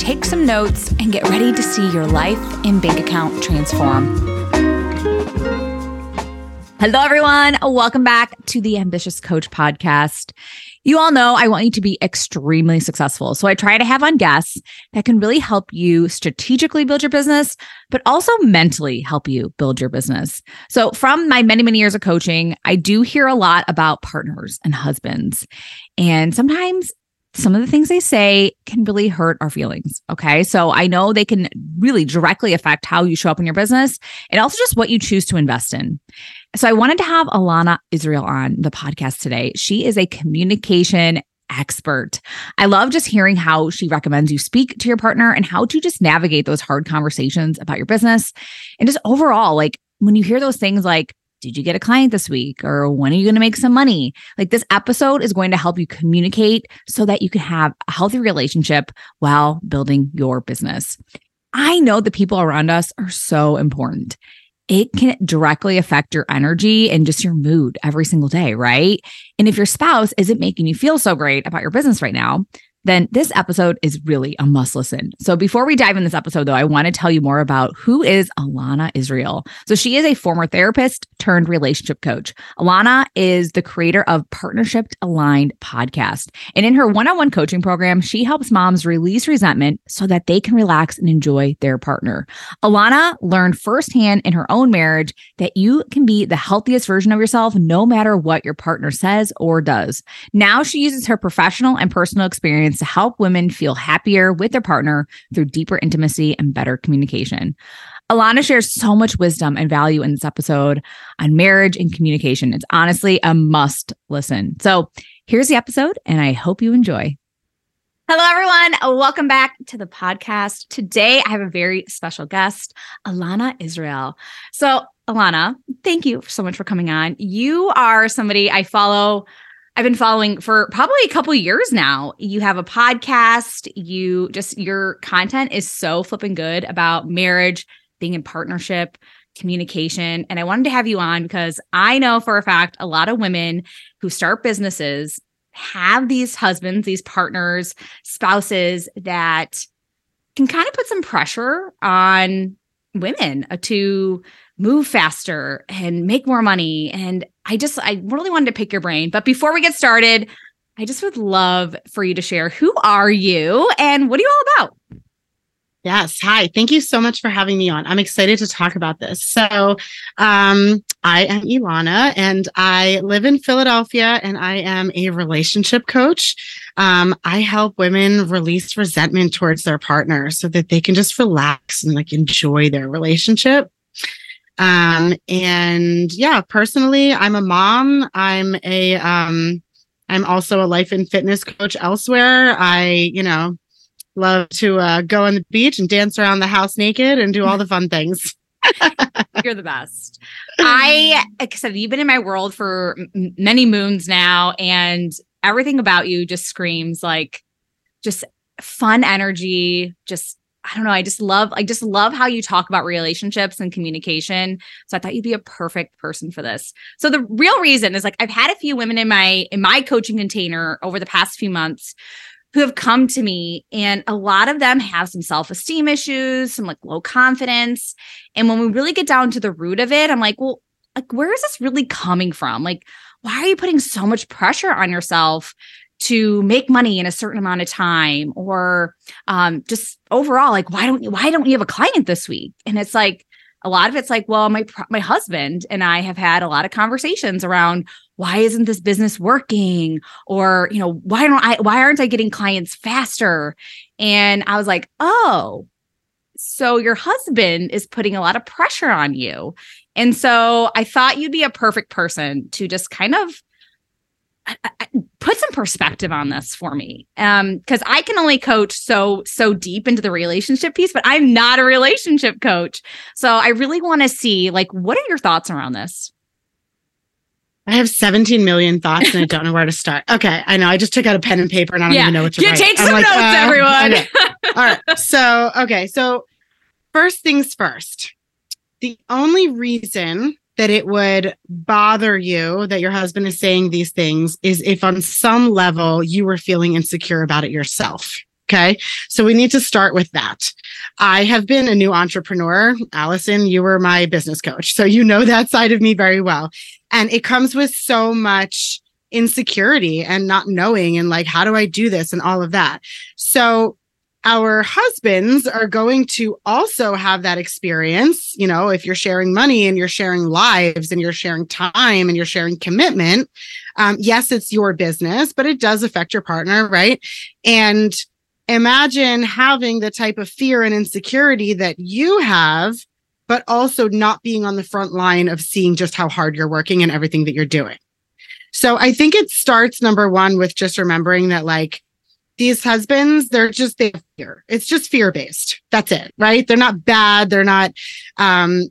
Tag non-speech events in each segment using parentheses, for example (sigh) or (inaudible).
take some notes, and get ready to see your life and bank account transform. Hello, everyone. Welcome back to the Ambitious Coach podcast. You all know I want you to be extremely successful. So I try to have on guests that can really help you strategically build your business, but also mentally help you build your business. So from my many, many years of coaching, I do hear a lot about partners and husbands. And sometimes some of the things they say can really hurt our feelings. Okay. So I know they can really directly affect how you show up in your business and also just what you choose to invest in. So I wanted to have Elana Israel on the podcast today. She is a communication expert. I love just hearing how she recommends you speak to your partner and how to just navigate those hard conversations about your business. And just overall, like when you hear those things like, did you get a client this week? Or when are you going to make some money? Like this episode is going to help you communicate so that you can have a healthy relationship while building your business. I know the people around us are so important. It can directly affect your energy and just your mood every single day, right? And if your spouse isn't making you feel so great about your business right now, then this episode is really a must listen. So before we dive in this episode, though, I want to tell you more about who is Elana Israel. So she is a former therapist turned relationship coach. Elana is the creator of Partnership Aligned podcast. And in her one-on-one coaching program, she helps moms release resentment so that they can relax and enjoy their partner. Elana learned firsthand in her own marriage that you can be the healthiest version of yourself no matter what your partner says or does. Now she uses her professional and personal experience to help women feel happier with their partner through deeper intimacy and better communication. Elana shares so much wisdom and value in this episode on marriage and communication. It's honestly a must listen. So here's the episode, and I hope you enjoy. Hello, everyone. Welcome back to the podcast. Today, I have a very special guest, Elana Israel. So, Elana, thank you so much for coming on. You are somebody I follow I've been following for probably a couple years now. You have a podcast, you just your content is so flipping good about marriage, being in partnership, communication, and I wanted to have you on because I know for a fact a lot of women who start businesses have these husbands, these partners, spouses that can kind of put some pressure on women to move faster and make more money. And I just, I really wanted to pick your brain. But before we get started, I just would love for you to share who are you and what are you all about? Yes. Hi. Thank you so much for having me on. I'm excited to talk about this. So, um, I am Elana and I live in Philadelphia and I am a relationship coach. Um, I help women release resentment towards their partner so that they can just relax and like enjoy their relationship. Um, and yeah, personally, I'm a mom. I'm a, um, I'm also a life and fitness coach elsewhere. I, you know, love to uh, go on the beach and dance around the house naked and do all the fun things. (laughs) You're the best. I, said, you've been in my world for m- many moons now, and everything about you just screams like just fun energy, just I don't know. I just love, I just love how you talk about relationships and communication. So I thought you'd be a perfect person for this. So the real reason is like I've had a few women in my in my coaching container over the past few months who have come to me and a lot of them have some self-esteem issues, some like low confidence. And when we really get down to the root of it, I'm like, well, like where is this really coming from? Like why are you putting so much pressure on yourself to make money in a certain amount of time or um, just overall like why don't you why don't you have a client this week? And it's like a lot of it's like well my my husband and I have had a lot of conversations around why isn't this business working? Or you know why don't I why aren't I getting clients faster? And I was like oh so your husband is putting a lot of pressure on you. And so I thought you'd be a perfect person to just kind of put some perspective on this for me um because i can only coach so so deep into the relationship piece but i'm not a relationship coach so i really want to see like what are your thoughts around this I have 17 million thoughts and I don't know where to start. Okay, I know. I just took out a pen and paper and I don't Yeah. even know what to you write. take some like, notes uh, everyone okay. (laughs) All right. So, okay. So, first things first. The only reason that it would bother you that your husband is saying these things is if on some level you were feeling insecure about it yourself. Okay. So we need to start with that. I have been a new entrepreneur. Allison, you were my business coach. So you know that side of me very well. And it comes with so much insecurity and not knowing and like, how do I do this and all of that. So our husbands are going to also have that experience. You know, if you're sharing money and you're sharing lives and you're sharing time and you're sharing commitment, um, yes, it's your business, but it does affect your partner, right? And imagine having the type of fear and insecurity that you have, but also not being on the front line of seeing just how hard you're working and everything that you're doing. So I think it starts number one with just remembering that, like, these husbands, they're just they fear. It's just fear based. That's it, right? They're not bad. They're not, um,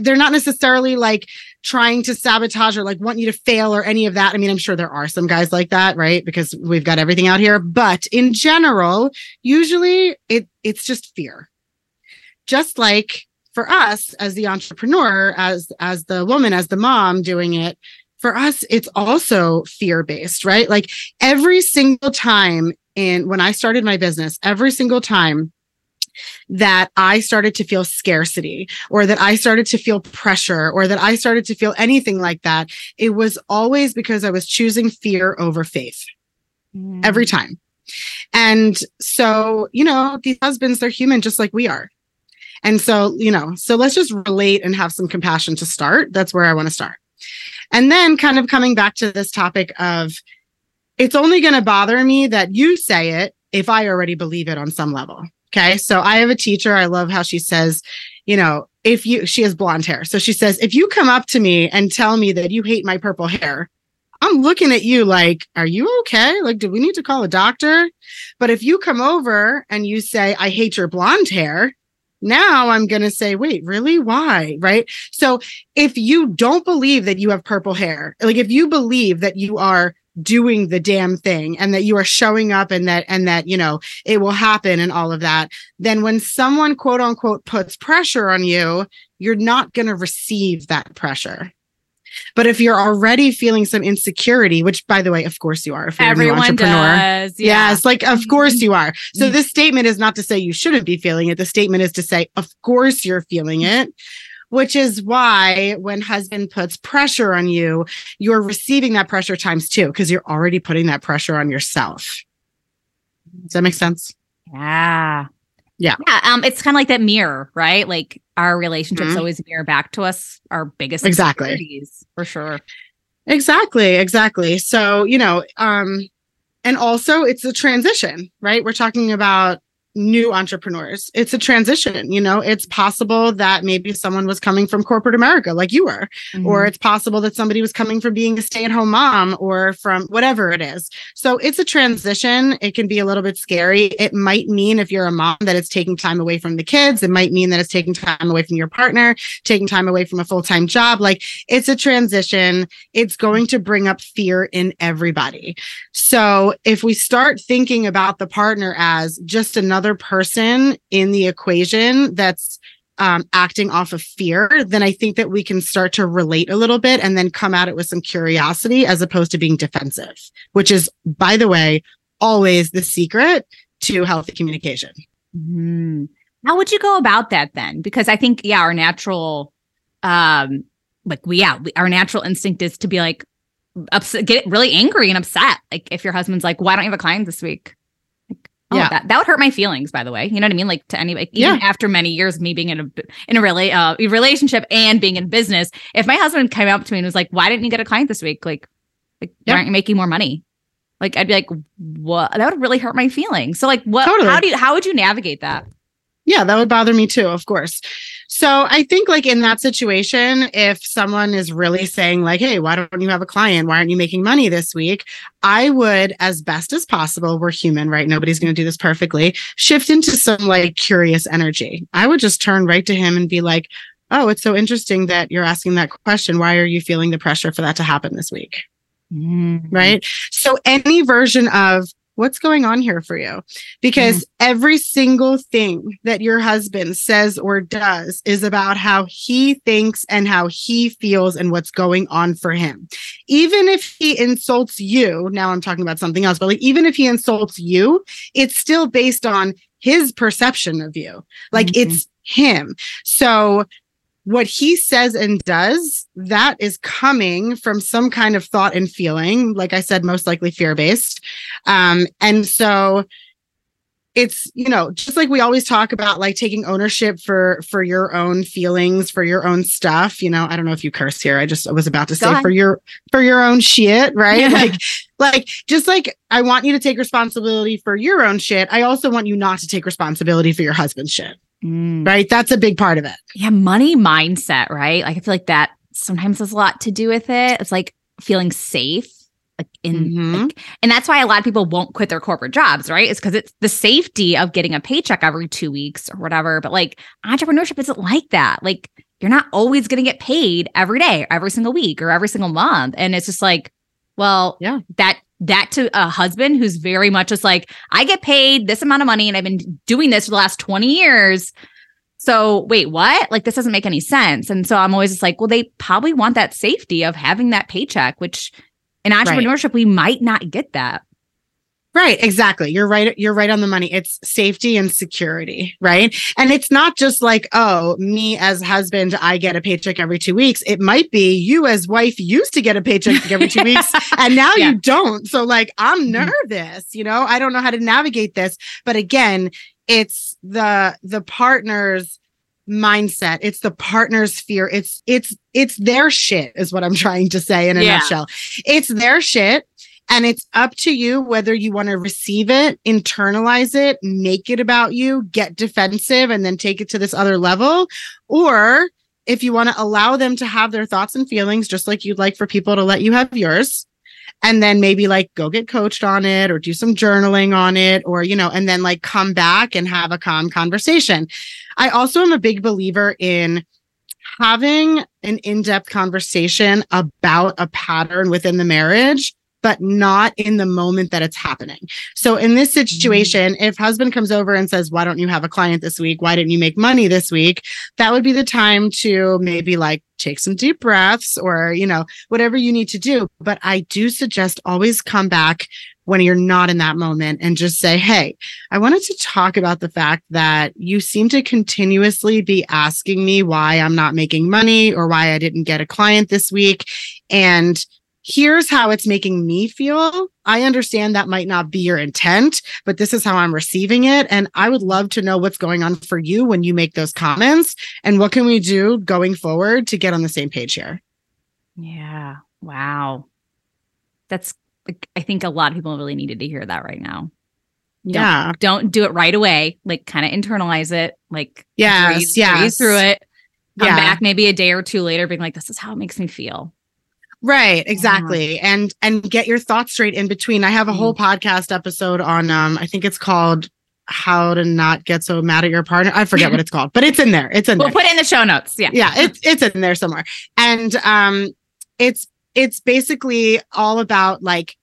they're not necessarily like trying to sabotage or like want you to fail or any of that. I mean, I'm sure there are some guys like that, right? Because we've got everything out here. But in general, usually it it's just fear. Just like for us as the entrepreneur, as as the woman, as the mom doing it, for us, it's also fear based, right? Like every single time in when I started my business, every single time that I started to feel scarcity or that I started to feel pressure or that I started to feel anything like that, it was always because I was choosing fear over faith mm. every time. And so, you know, these husbands, they're human just like we are. And so, you know, so let's just relate and have some compassion to start. That's where I want to start. And then kind of coming back to this topic of it's only going to bother me that you say it if I already believe it on some level. Okay. So I have a teacher. I love how she says, you know, if you, she has blonde hair. So she says, if you come up to me and tell me that you hate my purple hair, I'm looking at you like, are you okay? Like, do we need to call a doctor? But if you come over and you say, I hate your blonde hair, now I'm going to say, wait, really? Why? Right. So if you don't believe that you have purple hair, like if you believe that you are doing the damn thing and that you are showing up and that, and that, you know, it will happen and all of that, then when someone quote unquote puts pressure on you, you're not going to receive that pressure. But if you're already feeling some insecurity, which by the way, of course you are, if you're everyone entrepreneur. does yeah Yes, like of course you are. So Mhm. this statement is not to say you shouldn't be feeling it. The statement is to say, of course you're feeling it, which is why when husband puts pressure on you, you're receiving that pressure times two because you're already putting that pressure on yourself. Does that make sense? Yeah. Yeah. Yeah. Um, it's kind of like that mirror, right? Like our relationships Mhm. always mirror back to us our biggest Exactly. for sure. Exactly, exactly. So, you know, um, and also it's a transition, right? We're talking about new entrepreneurs. It's a transition, you know, it's possible that maybe someone was coming from corporate America like you were, or mm-hmm. it's possible that somebody was coming from being a stay-at-home mom or from whatever it is. So it's a transition. It can be a little bit scary. It might mean if you're a mom that it's taking time away from the kids. It might mean that it's taking time away from your partner, taking time away from a full-time job. Like it's a transition. It's going to bring up fear in everybody. So if we start thinking about the partner as just another person in the equation that's um, acting off of fear, then I think that we can start to relate a little bit and then come at it with some curiosity as opposed to being defensive, which is, by the way, always the secret to healthy communication. Mhm. How would you go about that then? Because I think, yeah, our natural, um, like we, yeah, we, our natural instinct is to be like, upset, get really angry and upset. Like if your husband's like, why don't you have a client this week? Oh, Yeah. that, that would hurt my feelings, by the way. You know what I mean? Like to anybody, even after many years of me being in a, in a rela- uh, relationship and being in business, if my husband came up to me and was like, why didn't you get a client this week? Like, like Yeah. why aren't you making more money? Like I'd be like, what? That would really hurt my feelings. So like, what? Totally. How do you? How would you navigate that? Yeah, that would bother me too, of course. So I think like in that situation, if someone is really saying like, Hey, why don't you have a client? Why aren't you making money this week? I would, as best as possible, we're human, right? Nobody's going to do this perfectly, shift into some like curious energy. I would just turn right to him and be like, Oh, it's so interesting that you're asking that question. Why are you feeling the pressure for that to happen this week? Mm-hmm. Right. So any version of what's going on here for you? Because mm-hmm. every single thing that your husband says or does is about how he thinks and how he feels and what's going on for him. Even if he insults you, now I'm talking about something else, but like even if he insults you, it's still based on his perception of you. Like mm-hmm. it's him. So what he says and does, that is coming from some kind of thought and feeling. Like I said, most likely fear based. Um, and so it's you know just like we always talk about like taking ownership for for your own feelings for your own stuff you know i don't know if you curse here i just I was about to say for your for your own shit right yeah. like like just like i want you to take responsibility for your own shit i also want you not to take responsibility for your husband's shit Mm. Right. That's a big part of it. Yeah. Money mindset, right? Like I feel like that sometimes has a lot to do with it. It's like feeling safe. Like in mm-hmm. like, and that's why a lot of people won't quit their corporate jobs, right? It's because it's the safety of getting a paycheck every two weeks or whatever. But like entrepreneurship isn't like that. Like you're not always going to get paid every day, every single week, or every single month. And it's just like, well, yeah, that that to a husband who's very much just like, I get paid this amount of money and I've been doing this for the last 20 years. So wait, what? Like this doesn't make any sense. And so I'm always just like, well, they probably want that safety of having that paycheck, which in entrepreneurship, right. we might not get that. Right, exactly. You're right. You're right on the money. It's safety and security, right? And it's not just like, oh, me as husband, I get a paycheck every two weeks. It might be you as wife used to get a paycheck every two (laughs) weeks and now yeah. you don't. So like, I'm mm-hmm. nervous, you know, I don't know how to navigate this. But again, it's the, the partner's mindset it's the partner's fear it's it's it's their shit is what i'm trying to say in a yeah. nutshell it's their shit and it's up to you whether you want to receive it, internalize it, make it about you, get defensive, and then take it to this other level. Or if you want to allow them to have their thoughts and feelings, just like you'd like for people to let you have yours. And then maybe like go get coached on it or do some journaling on it or, you know, and then like come back and have a calm conversation. I also am a big believer in having an in depth conversation about a pattern within the marriage but not in the moment that it's happening. So in this situation, mm-hmm. if husband comes over and says, why don't you have a client this week? Why didn't you make money this week? That would be the time to maybe like take some deep breaths or, you know, whatever you need to do. But I do suggest always come back when you're not in that moment and just say, Hey, I wanted to talk about the fact that you seem to continuously be asking me why I'm not making money or why I didn't get a client this week. And here's how it's making me feel. I understand that might not be your intent, but this is how I'm receiving it. And I would love to know what's going on for you when you make those comments and what can we do going forward to get on the same page here. Yeah. Wow. That's, I think a lot of people really needed to hear that right now. Don't, yeah. Don't do it right away. Like kind of internalize it. Like, yeah, yeah, through it. Come yeah. back maybe a day or two later, being like, this is how it makes me feel. Right, exactly. Yeah. And and get your thoughts straight in between. I have a whole mm. podcast episode on um I think it's called how to not get so mad at your partner. I forget what (laughs) it's called, but it's in there. It's in we'll there. put it in the show notes. Yeah. Yeah, it's it's in there somewhere. And um it's it's basically all about like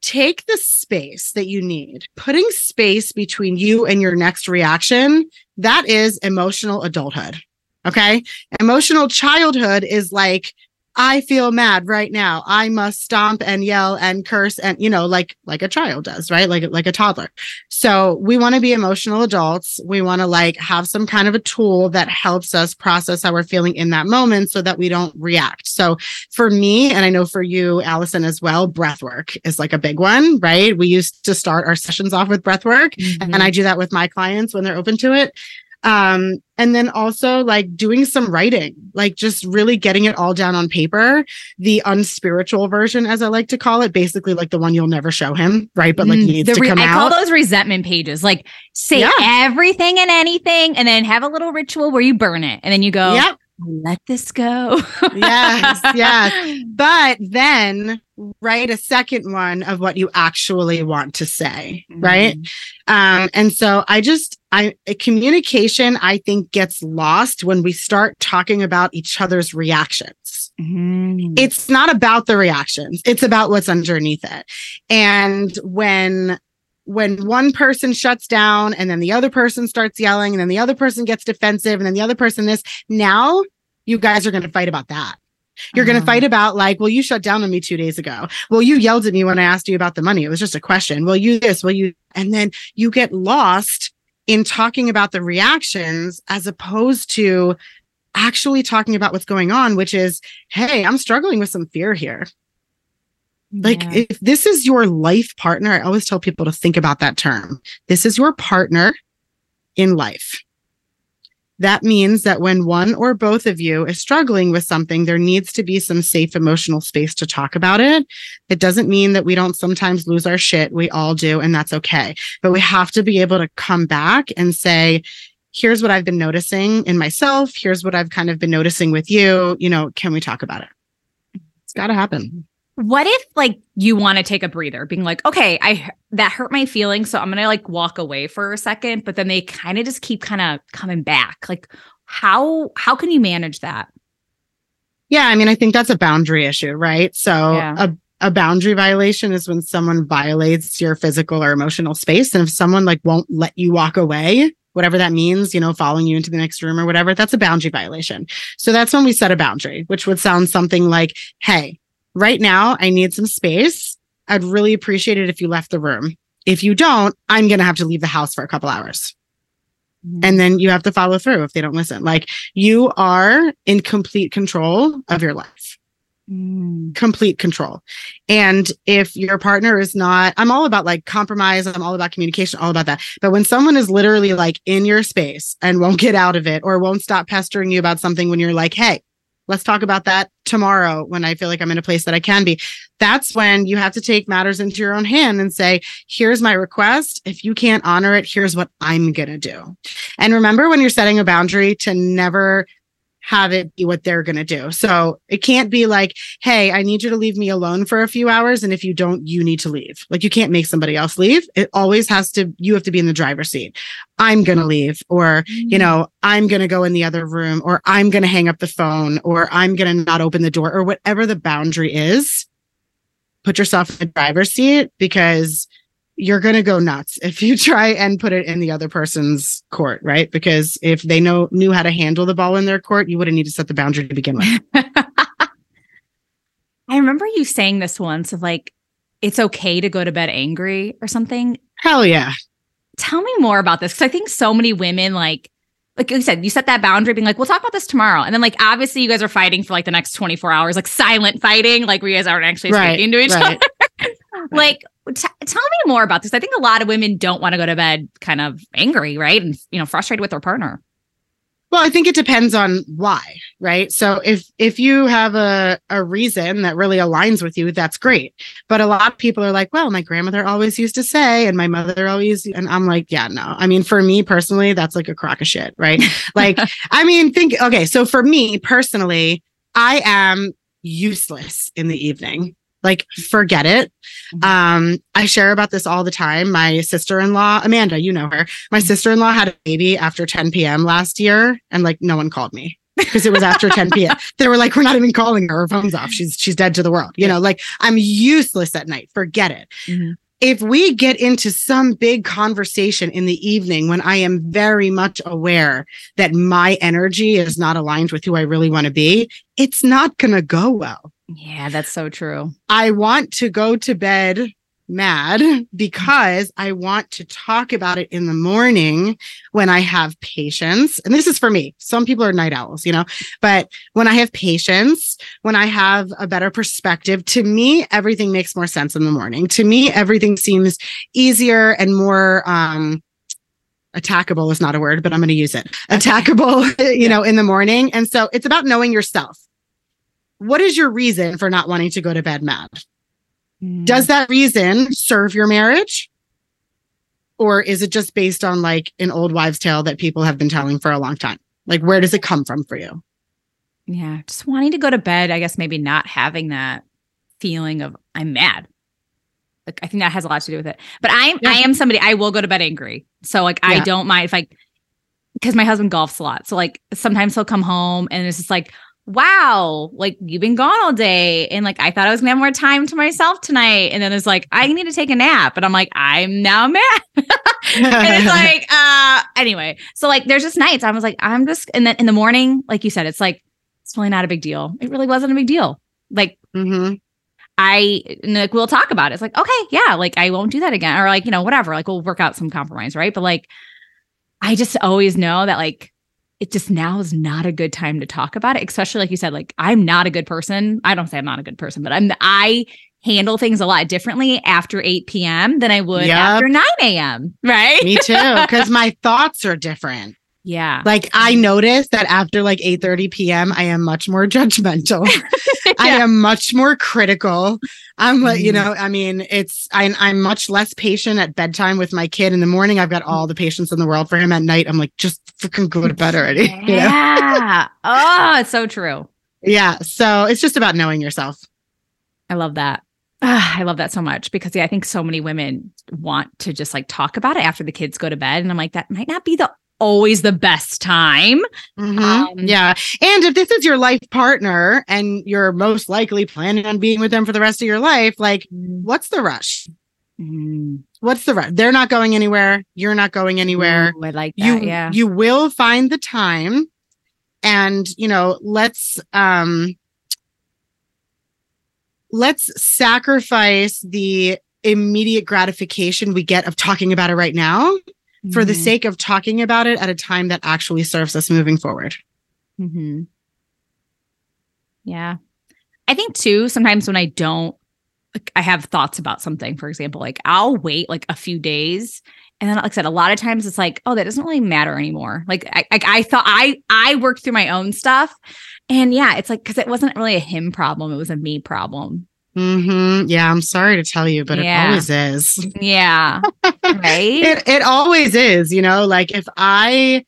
take the space that you need. Putting space between you and your next reaction, that is emotional adulthood. Okay? Emotional childhood is like I feel mad right now. I must stomp and yell and curse and you know like like a child does, right? Like like a toddler. So we want to be emotional adults. We want to like have some kind of a tool that helps us process how we're feeling in that moment so that we don't react. So for me and I know for you Allison as well, breath work is like a big one, right? We used to start our sessions off with breath work mm-hmm. and I do that with my clients when they're open to it. Um and then also like doing some writing like just really getting it all down on paper the unspiritual version as i like to call it basically like the one you'll never show him right but like Mm, needs the to re- come I out call those resentment pages. Like say Yeah. everything and anything, and then have a little ritual where you burn it, and then you go, yep let this go. Yes, yes. (laughs) but then write a second one of what you actually want to say right um and so i just i communication i think gets lost when we start talking about each other's reactions. Mhm. it's not about the reactions. It's about what's underneath it. And when when one person shuts down and then the other person starts yelling and then the other person gets defensive and then the other person this now you guys are going to fight about that. You're going to Oh. fight about like well you shut down on me 2 days ago. Well you yelled at me when i asked you about the money. It was just a question. Well you this well you and then you get lost in talking about the reactions as opposed to actually talking about what's going on which is hey i'm struggling with some fear here. Like Yeah. if this is your life partner i always tell people to think about that term. This is your partner in life that means that when one or both of you is struggling with something there needs to be some safe emotional space to talk about it. It doesn't mean that we don't sometimes lose our shit. We all do and that's okay. But we have to be able to come back and say here's what i've been noticing in myself. Here's what i've kind of been noticing with you. You know can we talk about it? It's got to happen What if like you want to take a breather, being like, okay, I that hurt my feelings, so I'm gonna like walk away for a second, but then they kind of just keep kind of coming back. Like, how how can you manage that? Yeah, I mean, I think that's a boundary issue, right? So Yeah. a a boundary violation is when someone violates your physical or emotional space. And if someone like won't let you walk away, whatever that means, you know, following you into the next room or whatever, that's a boundary violation. So that's when we set a boundary, which would sound something like, hey, right now I need some space. I'd really appreciate it if you left the room. If you don't, I'm going to have to leave the house for a couple hours and then you have to follow through if they don't listen. Like you are in complete control of your life, Mm. complete control. And if your partner is not, I'm all about like compromise, I'm all about communication, all about that. But when someone is literally like in your space and won't get out of it or won't stop pestering you about something when you're like, hey, let's talk about that tomorrow when I feel like I'm in a place that I can be. That's when you have to take matters into your own hand and say, here's my request. If you can't honor it, here's what I'm going to do. And remember when you're setting a boundary to never have it be what they're going to do. So it can't be like, hey, I need you to leave me alone for a few hours. And if you don't, you need to leave. Like you can't make somebody else leave. It always has to, you have to be in the driver's seat. I'm going to leave, or, you mm. know, I'm going to go in the other room, or I'm going to hang up the phone, or I'm going to not open the door, or whatever the boundary is. Put yourself in the driver's seat because you're going to go nuts if you (laughs) try and put it in the other person's court, right? Because if they know knew how to handle the ball in their court, you wouldn't need to set the boundary to begin with. (laughs) I remember you saying this once of like, it's okay to go to bed angry or something. Hell yeah. Tell me more about this because I think so many women like. Like you said, you set that boundary, being like, "We'll talk about this tomorrow," and then like obviously you guys are fighting for like the next twenty four hours, like silent fighting, like where you guys aren't actually Right, speaking to each right. other. (laughs) (laughs) like, t- tell me more about this. I think a lot of women don't want to go to bed kind of angry, right, and you know, frustrated with their partner. Well, I think it depends on why, right? So if if you have a a reason that really aligns with you, that's great. But a lot of people are like, "Well, my grandmother always used to say, and my mother always," and I'm like, "Yeah, no." I mean, for me personally, that's like a crock of shit, right? (laughs) like, I mean, think. Okay, so for me personally, I am useless in the evening. Like, forget it. Um, I share about this all the time. My sister-in-law, Amanda, you know her. My sister-in-law had a baby after 10 p.m. last year, and like no one called me because it was after 10 p.m. (laughs) They were like, "We're not even calling her. Her phone's off. She's she's dead to the world." You know, like I'm useless at night. Forget it. Mhm. If we get into some big conversation in the evening when I am very much aware that my energy is not aligned with who I really want to be, it's not going to go well. Yeah, that's so true. I want to go to bed mad because I want to talk about it in the morning when I have patience. And this is for me. Some people are night owls, you know, but when I have patience, when I have a better perspective, to me, everything makes more sense in the morning. To me, everything seems easier and more, um, attackable is not a word, but I'm going to use it. Attackable, (laughs) you know, in the morning. And so it's about knowing yourself. What is your reason for not wanting to go to bed mad? Mm. Does that reason serve your marriage? Or is it just based on like an old wives' tale that people have been telling for a long time? Like, where does it come from for you? Yeah, just wanting to go to bed. I guess maybe not having that feeling of I'm mad. Like I think that has a lot to do with it. But I'm Yeah. I am somebody I will go to bed angry. So like I don't mind if I because my husband golfs a lot. So like sometimes he'll come home and it's just like, wow, like you've been gone all day. And like I thought I was gonna have more time to myself tonight. And then it's like, I need to take a nap. And I'm like, I'm now mad. (laughs) and it's (laughs) like, uh, anyway. So like there's just nights I was like, I'm just and then in the morning, like you said, it's like, it's really not a big deal. It really wasn't a big deal. Like mm-hmm. I like we'll talk about it. It's like, okay, yeah, like I won't do that again. Or like, you know, whatever. Like we'll work out some compromise, right? But like I just always know that like it just now is not a good time to talk about it, especially like you said, like I'm not a good person. I don't say I'm not a good person, but I'm I handle things a lot differently after 8 p.m. than I would Yep. after 9 a.m. Right? Me too, because (laughs) my thoughts are different. Yeah. Like I notice that after like 8 30 p.m., I am much more (laughs) judgmental. (laughs) I am much more critical. I'm like, you Mhm. know, I mean, it's I'm I'm much less patient at bedtime with my kid. In the morning, I've got all the patience in the world for him. At night, I'm like, just freaking go to bed already. (laughs) Yeah. oh, it's so true. Yeah. So it's just about knowing yourself. I love that. Ah, I love that so much because yeah, I think so many women want to just like talk about it after the kids go to bed, and I'm like, that might not be the always the best time. Mhm. Um, yeah. And if this is your life partner and you're most likely planning on being with them for the rest of your life, like, what's the rush? Mm. What's the rush? They're not going anywhere. You're not going anywhere. Ooh, I like that. you yeah. you will find the time and you know let's um let's sacrifice the immediate gratification we get of talking about it right now for the Mhm. sake of talking about it at a time that actually serves us moving forward hmm Yeah. I think too, sometimes when I don't, like, I have thoughts about something, for example, like I'll wait like a few days. And then, like I said, a lot of times it's like, oh, that doesn't really matter anymore. Like, I, I, I thought I, I worked through my own stuff. And yeah, it's like, cause it wasn't really a him problem. It was a me problem. Hmm yeah i'm sorry to tell you but Yeah. it always is Yeah. (laughs) right. it, it always is you know like if i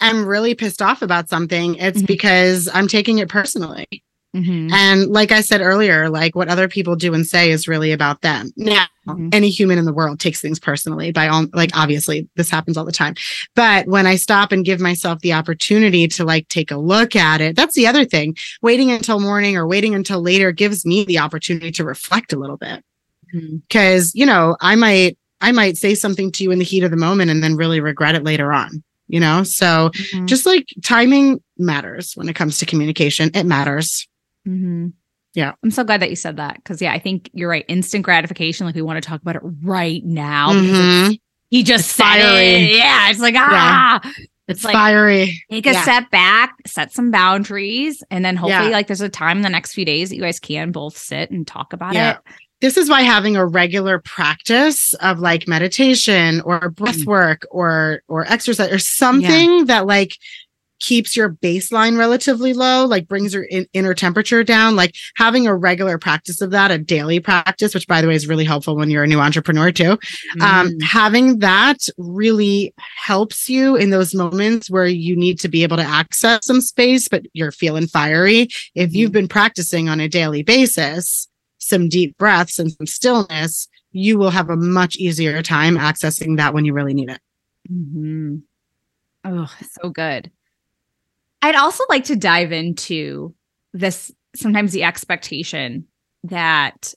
am really pissed off about something it's Mhm. because i'm taking it personally Mhm. And like I said earlier, like what other people do and say is really about them. Now, Mhm. any human in the world takes things personally by all, like, obviously this happens all the time. But when I stop and give myself the opportunity to like take a look at it, that's the other thing. Waiting until morning or waiting until later gives me the opportunity to reflect a little bit. Mhm. Cause, you know, I might, I might say something to you in the heat of the moment and then really regret it later on, you know? So Mhm. just like timing matters when it comes to communication, it matters. Hmm Yeah. I'm so glad that you said that because yeah, I think you're right. Instant gratification, like we want to talk about it right now. Mhm. He just It's said fiery. it. Yeah, it's like ah. It's like- fiery. Take a Yeah. step back, set some boundaries, and then hopefully, Yeah. like, there's a time in the next few days that you guys can both sit and talk about Yeah. it. This is why having a regular practice of like meditation or breath Mm. work or or exercise or something that like keeps your baseline relatively low, like brings your in- inner temperature down, like having a regular practice of that, a daily practice, which by the way is really helpful when you're a new entrepreneur too. um, Mm. having that really helps you in those moments where you need to be able to access some space, but you're feeling fiery. If you've been practicing on a daily basis, some deep breaths and some stillness, you will have a much easier time accessing that when you really need it. hmm Oh, so good. I'd also like to dive into this sometimes the expectation that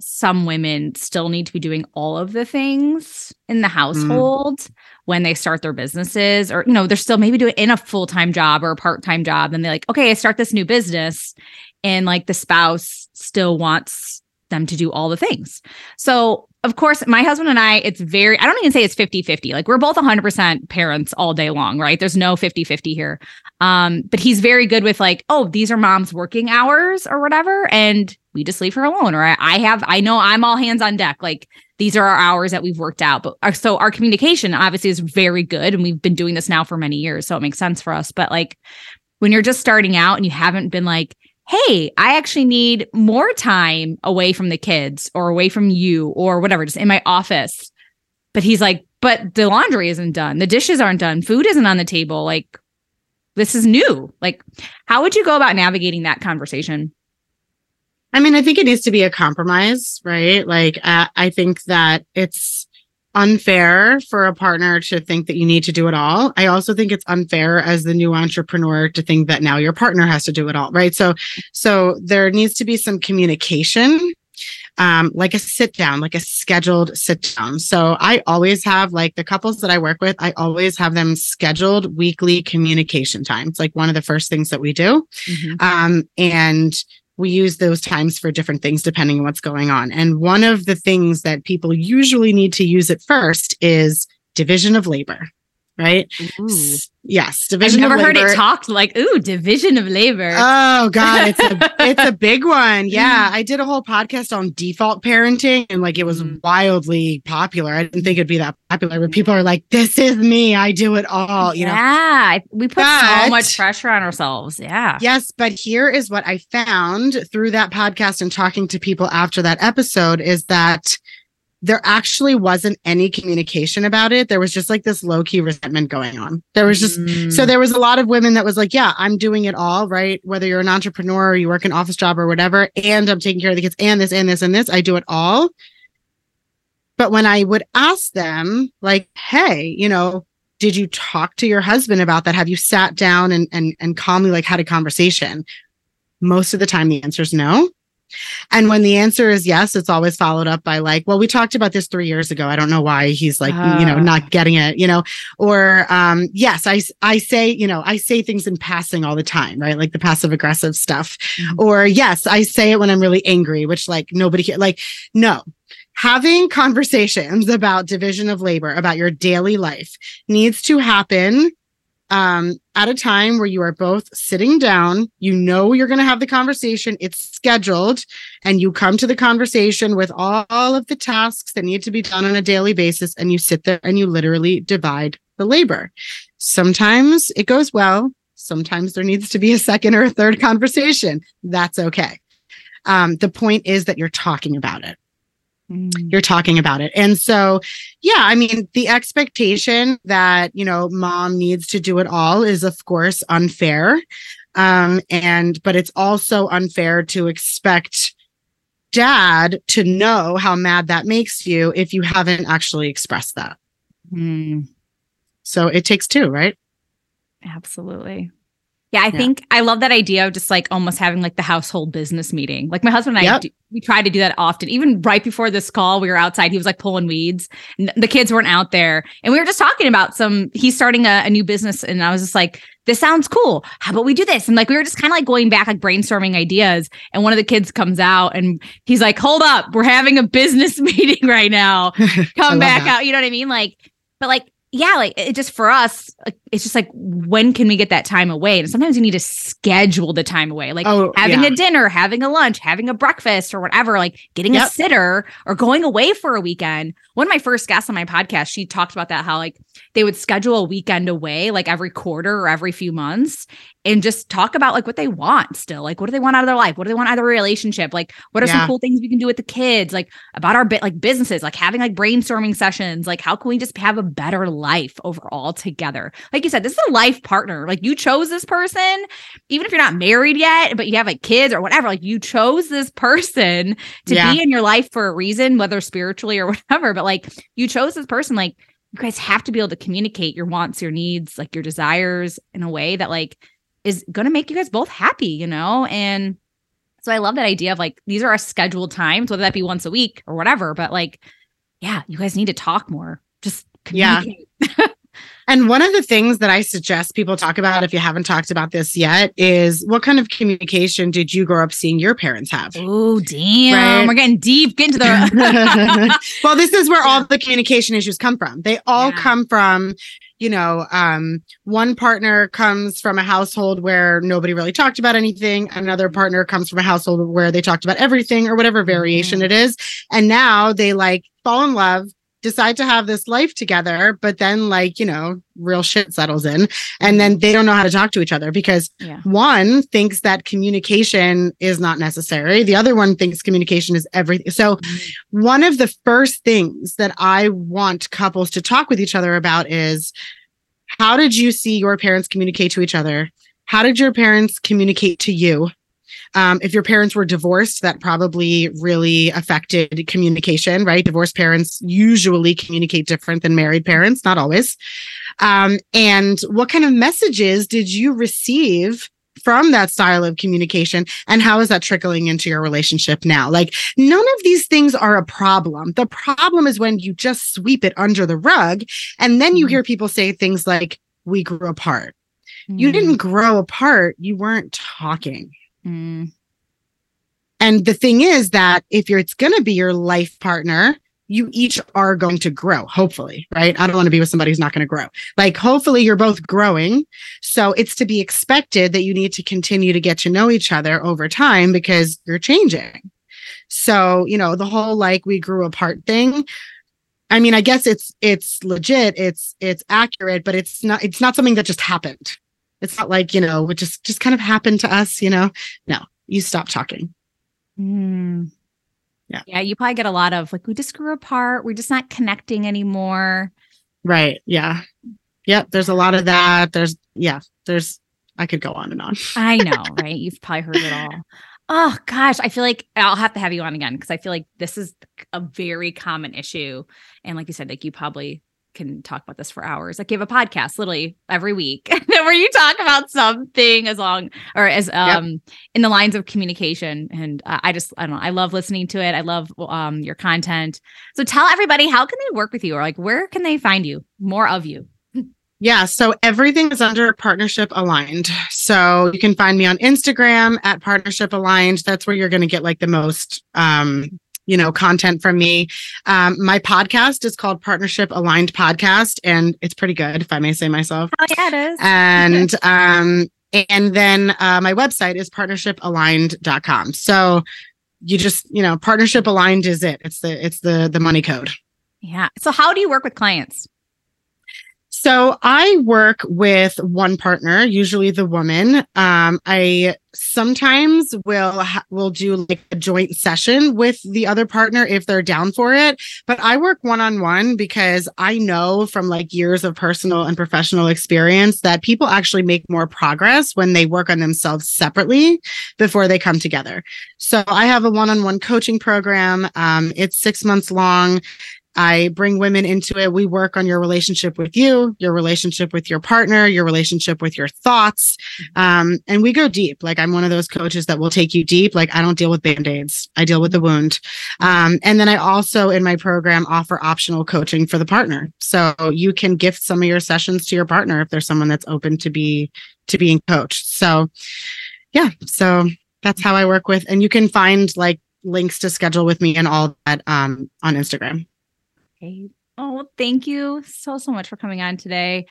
some women still need to be doing all of the things in the mm. household when they start their businesses or you know they're still maybe doing in a full-time job or a part-time job and they're like okay I start this new business and like the spouse still wants them to do all the things. So, of course, my husband and I, it's very, I don't even say it's 50 50. Like, we're both 100% parents all day long, right? There's no 50 50 here. Um, but he's very good with, like, oh, these are mom's working hours or whatever. And we just leave her alone. Or I, I have, I know I'm all hands on deck. Like, these are our hours that we've worked out. But our, so our communication obviously is very good. And we've been doing this now for many years. So it makes sense for us. But like when you're just starting out and you haven't been like, hey, I actually need more time away from the kids or away from you or whatever, just in my office. But he's like, but the laundry isn't done. The dishes aren't done. Food isn't on the table. Like, this is new. Like, how would you go about navigating that conversation? I mean, I think it needs to be a compromise, right? Like, uh, I think that it's unfair for a partner to think that you need to do it all. I also think it's unfair as the new entrepreneur to think that now your partner has to do it all, right? So, so there needs to be some communication um, like a sit down, like a scheduled sit down. So I always have like the couples that I work with, I always have them scheduled weekly communication time. It's like one of the first things that we do. Mm-hmm. Um, and we use those times for different things depending on what's going on. And one of the things that people usually need to use it first is division of labor right? Ooh. Yes, division. I've never heard it talked like ooh, division of labor. Oh god, it's a (laughs) it's a big one. Yeah, I did a whole podcast on default parenting, and like it was mm. wildly popular. I didn't think it'd be that popular, but people are like, "This is me. I do it all." You know? Yeah, we put but, so much pressure on ourselves. Yeah. Yes, but here is what I found through that podcast and talking to people after that episode is that there actually wasn't any communication about it. There was just like this low key resentment going on. There was just, mm. so there was a lot of women that was like, yeah, I'm doing it all, right? Whether you're an entrepreneur or you work an office job or whatever, and I'm taking care of the kids and this and this and this, I do it all. But when I would ask them, like, hey, you know, did you talk to your husband about that? Have you sat down and and and calmly like had a conversation? Most of the time the answer is no. And when the answer is yes, it's always followed up by like, well, we talked about this three years ago. I don't know why he's like, uh. you know, not ah. getting it, you know, or, um, yes, I, I say, you know, I say things in passing all the time, right? Like the passive aggressive stuff. Mm-hmm. Or yes, I say it when I'm really angry, which like nobody, can, like, no, having conversations about division of labor, about your daily life needs to happen um, at a time where you are both sitting down. You know you're going to have the conversation. It's scheduled, and you come to the conversation with all, of the tasks that need to be done on a daily basis, and you sit there and you literally divide the labor. Sometimes it goes well. Sometimes there needs to be a second or a third conversation. That's okay. Um, the point is that you're talking about it. Mm. you're talking about it. And so, yeah, I mean, the expectation that, you know, mom needs to do it all is, of course, unfair. Um, and, but it's also unfair to expect dad to know how mad that makes you if you haven't actually expressed that. Mm. So it takes two, right? Absolutely. Yeah, I yeah. think I love that idea of just like almost having like the household business meeting. Like my husband and I, yep. do, we try to do that often. Even right before this call, we were outside. He was like pulling weeds. the kids weren't out there, and we were just talking about some. He's starting a, a new business, and I was just like, "This sounds cool. How about we do this?" And like we were just kind of like going back, like brainstorming ideas. And one of the kids comes out, and he's like, "Hold up, we're having a business (laughs) meeting right now. (laughs) Come back that. out." You know what I mean? Like, but like yeah, like it just for us, like, it's just like when can we get that time away? And sometimes you need to schedule the time away, like oh, having yeah. a dinner, having a lunch, having a breakfast, or whatever. Like getting yep. a sitter or going away for a weekend. One of my first guests on my podcast, she talked about that how like they would schedule a weekend away, like every quarter or every few months, and just talk about like what they want still. Like, what do they want out of their life? What do they want out of their relationship? Like, what are yeah. some cool things we can do with the kids? Like, about our bit, like businesses, like having like brainstorming sessions. Like, how can we just have a better life overall together? Like you said, this is a life partner. Like, you chose this person, even if you're not married yet, but you have like kids or whatever. Like, you chose this person to yeah. be in your life for a reason, whether spiritually or (laughs) whatever. But like, you chose this person. Like, you guys have to be able to communicate your wants, your needs, like your desires in a way that like is going to make you guys both happy, you know? And so I love that idea of like, these are our scheduled times, whether that be once a week or whatever. But like, yeah, you guys need to talk more. Just yeah. (laughs) And one of the things that I suggest people talk about, if you haven't talked about this yet, is what kind of communication did you grow up seeing your parents have? Oh, damn. Right? We're getting deep into the. (laughs) well, this is where (laughs) all the communication issues come from. They all yeah. come from you know, um, one partner comes from a household where nobody really talked about anything. Another partner comes from a household where they talked about everything or whatever variation mm-hmm. it is. And now they like fall in love, decide to have this life together, but then like, you know, real shit settles in and then they don't know how to talk to each other because yeah. one thinks that communication is not necessary. The other one thinks communication is everything. So mm-hmm. one of the first things that I want couples to talk with each other about is how did you see your parents communicate to each other? How did your parents communicate to you? Um, if your parents were divorced, that probably really affected communication, right? Divorced parents usually communicate different than married parents, not always. Um, and what kind of messages did you receive from that style of communication and how is that trickling into your relationship now like none of these things are a problem the problem is when you just sweep it under the rug and then you mm. hear people say things like we grew apart mm. you didn't grow apart you weren't talking Mm. And the thing is that if you're, it's going to be your life partner, you each are going to grow, hopefully, right? I don't want to be with somebody who's not going to grow. Like, hopefully, you're both growing. So it's to be expected that you need to continue to get to know each other over time because you're changing. So, you know, the whole like we grew apart thing. I mean, I guess it's it's legit, it's it's accurate, but it's not it's not something that just happened. It's not like, you know, it just just kind of happened to us, you know. No, you stop talking. Mm. Yeah. Yeah. You probably get a lot of like, we just grew apart. We're just not connecting anymore. Right. Yeah. Yep. There's a lot of that. There's, yeah, there's, I could go on and on. (laughs) I know, (laughs) right? You've probably heard it all. Oh gosh, I feel like I'll have to have you on again because I feel like this is a very common issue. And like you said, like you probably can talk about this for hours. Like you have a podcast literally every week (laughs) where you talk about something as long or as um yep. in the lines of communication. And uh, I just I don't know. I love listening to it. I love um your content. So tell everybody how can they work with you or like where can they find you? More of you. Yeah, so everything is under partnership aligned. So you can find me on Instagram at partnership aligned. That's where you're going to get like the most um you know, content from me. Um, my podcast is called Partnership Aligned Podcast, and it's pretty good, if I may say myself. Oh yeah, it is. And um, and then uh, my website is partnershipaligned.com. So you just, you know, partnership aligned is it. It's the it's the the money code. Yeah. So how do you work with clients? So I work with one partner, usually the woman. Um, I sometimes will ha- will do like a joint session with the other partner if they're down for it. But I work one on one because I know from like years of personal and professional experience that people actually make more progress when they work on themselves separately before they come together. So I have a one on one coaching program. Um, it's six months long. I bring women into it. We work on your relationship with you, your relationship with your partner, your relationship with your thoughts. Um, and we go deep. Like I'm one of those coaches that will take you deep. Like I don't deal with band-aids. I deal with the wound. Um, and then I also in my program offer optional coaching for the partner. So you can gift some of your sessions to your partner if there's someone that's open to be to being coached. So yeah, so that's how I work with and you can find like links to schedule with me and all that um, on Instagram. Okay. Oh, thank you so so much for coming on today.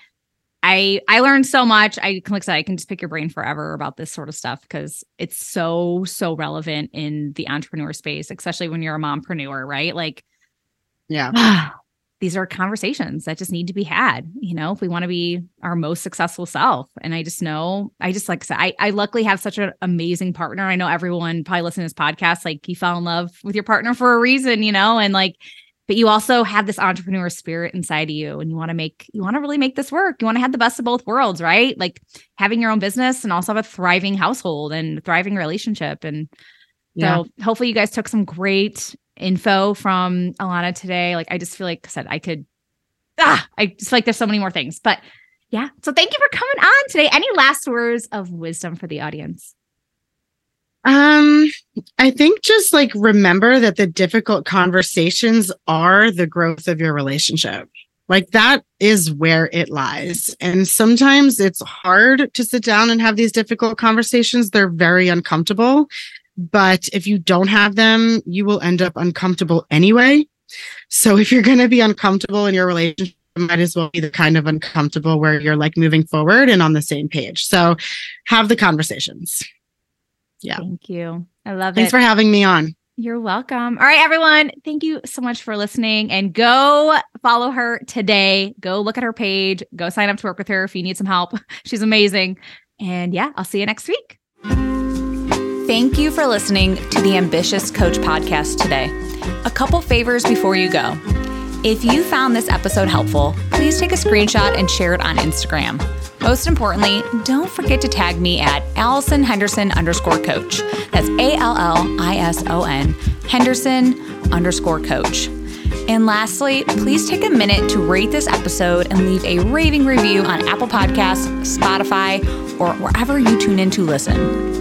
I I learned so much. I can like I said, I can just pick your brain forever about this sort of stuff because it's so so relevant in the entrepreneur space, especially when you're a mompreneur, right? Like, yeah, (sighs) these are conversations that just need to be had. You know, if we want to be our most successful self. And I just know, I just like I said, I, I luckily have such an amazing partner. I know everyone probably listening to this podcast, like you fell in love with your partner for a reason, you know, and like but you also have this entrepreneur spirit inside of you and you want to make you want to really make this work. You want to have the best of both worlds right? Like having your own business and also have a thriving household and thriving relationship. And yeah. so hopefully you guys took some great info from Elana today. Like i just feel like I said i could ah i just feel like there's so many more things but yeah. So thank you for coming on today. Any last words of wisdom for the audience um, I think just like remember that the difficult conversations are the growth of your relationship. Like that is where it lies. And sometimes it's hard to sit down and have these difficult conversations. They're very uncomfortable. But if you don't have them, you will end up uncomfortable anyway. So if you're going to be uncomfortable in your relationship, might as well be the kind of uncomfortable where you're like moving forward and on the same page. So have the conversations. Yeah. Thank you. I love Thanks it. Thanks for having me on. You're welcome. All right, everyone. Thank you so much for listening and go follow her today. Go look at her page. Go sign up to work with her if you need some help. (laughs) She's amazing. And yeah, I'll see you next week. Thank you for listening to the Ambitious Coach podcast today. A couple favors before you go. If you found this episode helpful, please take a screenshot and share it on Instagram. Most importantly, don't forget to tag me at Allison Henderson underscore coach. That's A L L I S O N Henderson underscore coach. And lastly, please take a minute to rate this episode and leave a raving review on Apple Podcasts, Spotify, or wherever you tune in to listen.